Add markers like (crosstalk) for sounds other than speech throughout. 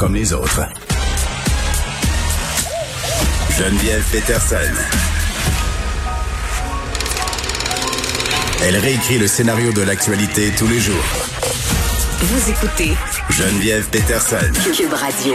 comme les autres. Geneviève Peterson. Elle réécrit le scénario de l'actualité tous les jours. Vous écoutez Geneviève Peterson. Cube Radio.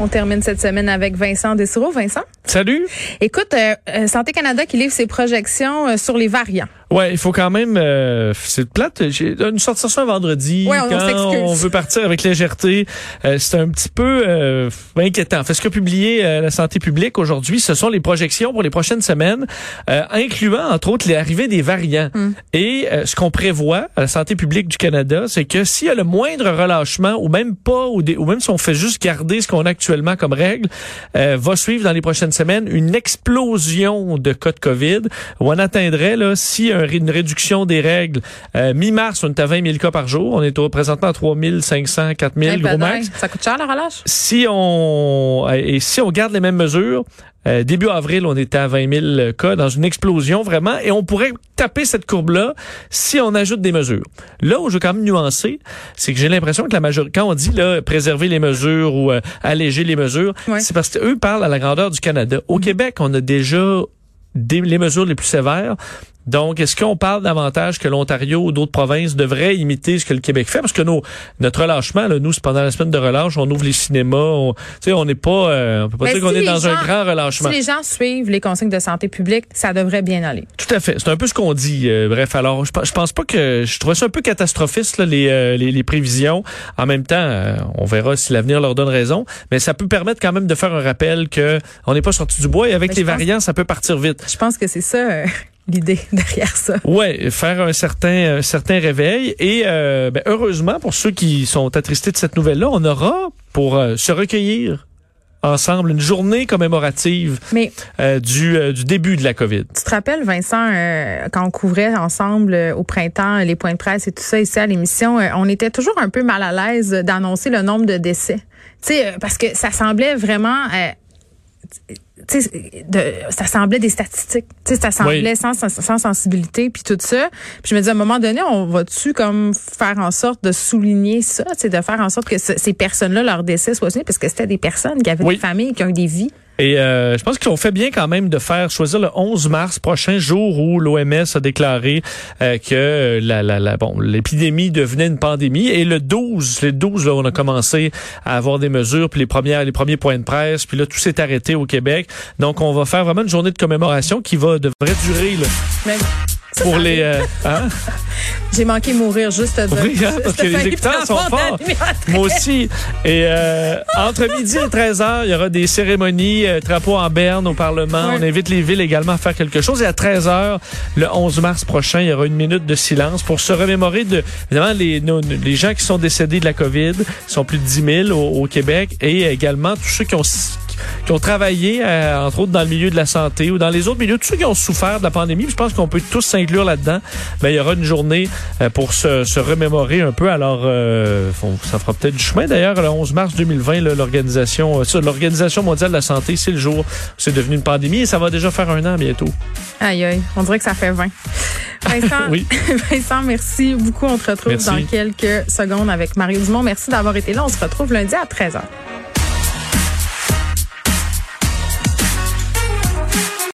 On termine cette semaine avec Vincent Dessureau. Vincent? Salut. Écoute, euh, euh, Santé Canada qui livre ses projections euh, sur les variants. Ouais, il faut quand même. Euh, c'est plate. J'ai une sortie ça un vendredi. Ouais, on quand on veut partir avec légèreté, euh, c'est un petit peu euh, inquiétant. Fait ce qu'a publié euh, la santé publique aujourd'hui, ce sont les projections pour les prochaines semaines, euh, incluant entre autres l'arrivée des variants. Hmm. Et euh, ce qu'on prévoit à la santé publique du Canada, c'est que s'il y a le moindre relâchement, ou même pas, ou, des- ou même si on fait juste garder ce qu'on a actuellement comme règle, euh, va suivre dans les prochaines semaines une explosion de cas de COVID où on atteindrait, là, si un- une réduction des règles, euh, mi-mars, on est à 20 000 cas par jour. On est au, présentement à 3 500, 4 000, Eh gros max. Ça coûte cher, la relâche? Si on, et si on garde les mêmes mesures, euh, début avril, on était à 20 000 cas dans une explosion vraiment, et on pourrait taper cette courbe-là si on ajoute des mesures. Là où je veux quand même nuancer, c'est que j'ai l'impression que la majorité, quand on dit là préserver les mesures ou euh, alléger les mesures, Ouais. c'est parce qu'eux parlent à la grandeur du Canada. Au Québec, on a déjà des, les mesures les plus sévères. Donc, est-ce qu'on parle davantage que l'Ontario ou d'autres provinces devraient imiter ce que le Québec fait? Parce que nos, notre relâchement, là, nous, c'est pendant la semaine de relâche, on ouvre les cinémas, on, n'est pas, euh, on peut pas Mais dire qu'on si est les dans un grand relâchement. Si les gens suivent les consignes de santé publique, ça devrait bien aller. Tout à fait. C'est un peu ce qu'on dit. euh, bref, alors je, pe- je pense pas que je trouvais ça un peu catastrophiste là, les, euh, les les prévisions. En même temps, euh, on verra si l'avenir leur donne raison, mais ça peut permettre quand même de faire un rappel que on n'est pas sorti du bois et avec Mais les variants, ça peut partir vite. Je pense que c'est ça l'idée (laughs) derrière ça. Ouais, faire un certain un certain réveil et euh, ben, heureusement pour ceux qui sont attristés de cette nouvelle-là, on aura pour euh, se recueillir ensemble une journée commémorative Mais euh, du euh, du début de la COVID. tu te rappelles, Vincent, euh, quand on couvrait ensemble euh, au printemps les points de presse et tout ça ici à l'émission, euh, on était toujours un peu mal à l'aise d'annoncer le nombre de décès. Tu sais, euh, parce que ça semblait vraiment... euh, de- ça semblait des statistiques. Ça semblait Oui. sans, sans, sans sensibilité puis tout ça. Puis je me disais, à un moment donné, on va-tu comme faire en sorte de souligner ça, de faire en sorte que ce- ces personnes-là, leur décès soit souligné, parce que c'était des personnes qui avaient Oui. des familles, qui ont eu des vies. Et euh, je pense qu'ils ont fait bien quand même de faire choisir le 11 mars prochain, jour où l'OMS a déclaré euh, que la, la, la, bon, l'épidémie devenait une pandémie. Et le 12, le 12, là, on a commencé à avoir des mesures, puis les premières, les premiers points de presse, puis là, tout s'est arrêté au Québec. Donc, on va faire vraiment une journée de commémoration qui va devrait durer là, Mais pour les. euh, hein? (laughs) J'ai manqué mourir juste de Oui, hein, parce que les écouteurs sont forts. Moi aussi. Et euh, entre midi et 13 heures, il y aura des cérémonies, euh, drapeau en berne au Parlement. On invite les villes également à faire quelque chose. Et à 13 heures, le 11 mars prochain, il y aura une minute de silence pour se remémorer de, évidemment, les, nos- les gens qui sont décédés de la COVID. Ils sont plus de 10 000 au, au Québec. Et également tous ceux qui ont qui ont travaillé, euh, entre autres, dans le milieu de la santé ou dans les autres milieux, tous ceux qui ont souffert de la pandémie. Je pense qu'on peut tous s'inclure là-dedans. Mais il y aura une journée euh, pour se, se remémorer un peu. Alors, euh, ça fera peut-être du chemin. D'ailleurs, le 11 mars 2020, là, l'organisation, l'organisation mondiale de la santé, c'est le jour où c'est devenu une pandémie et ça va déjà faire un an bientôt. Aïe, aïe, on dirait que ça fait 20. Vincent, (laughs) Oui. (laughs) Vincent, merci beaucoup. On te retrouve Merci. dans quelques secondes avec Mario Dumont. Merci d'avoir été là. On se retrouve lundi à 13h.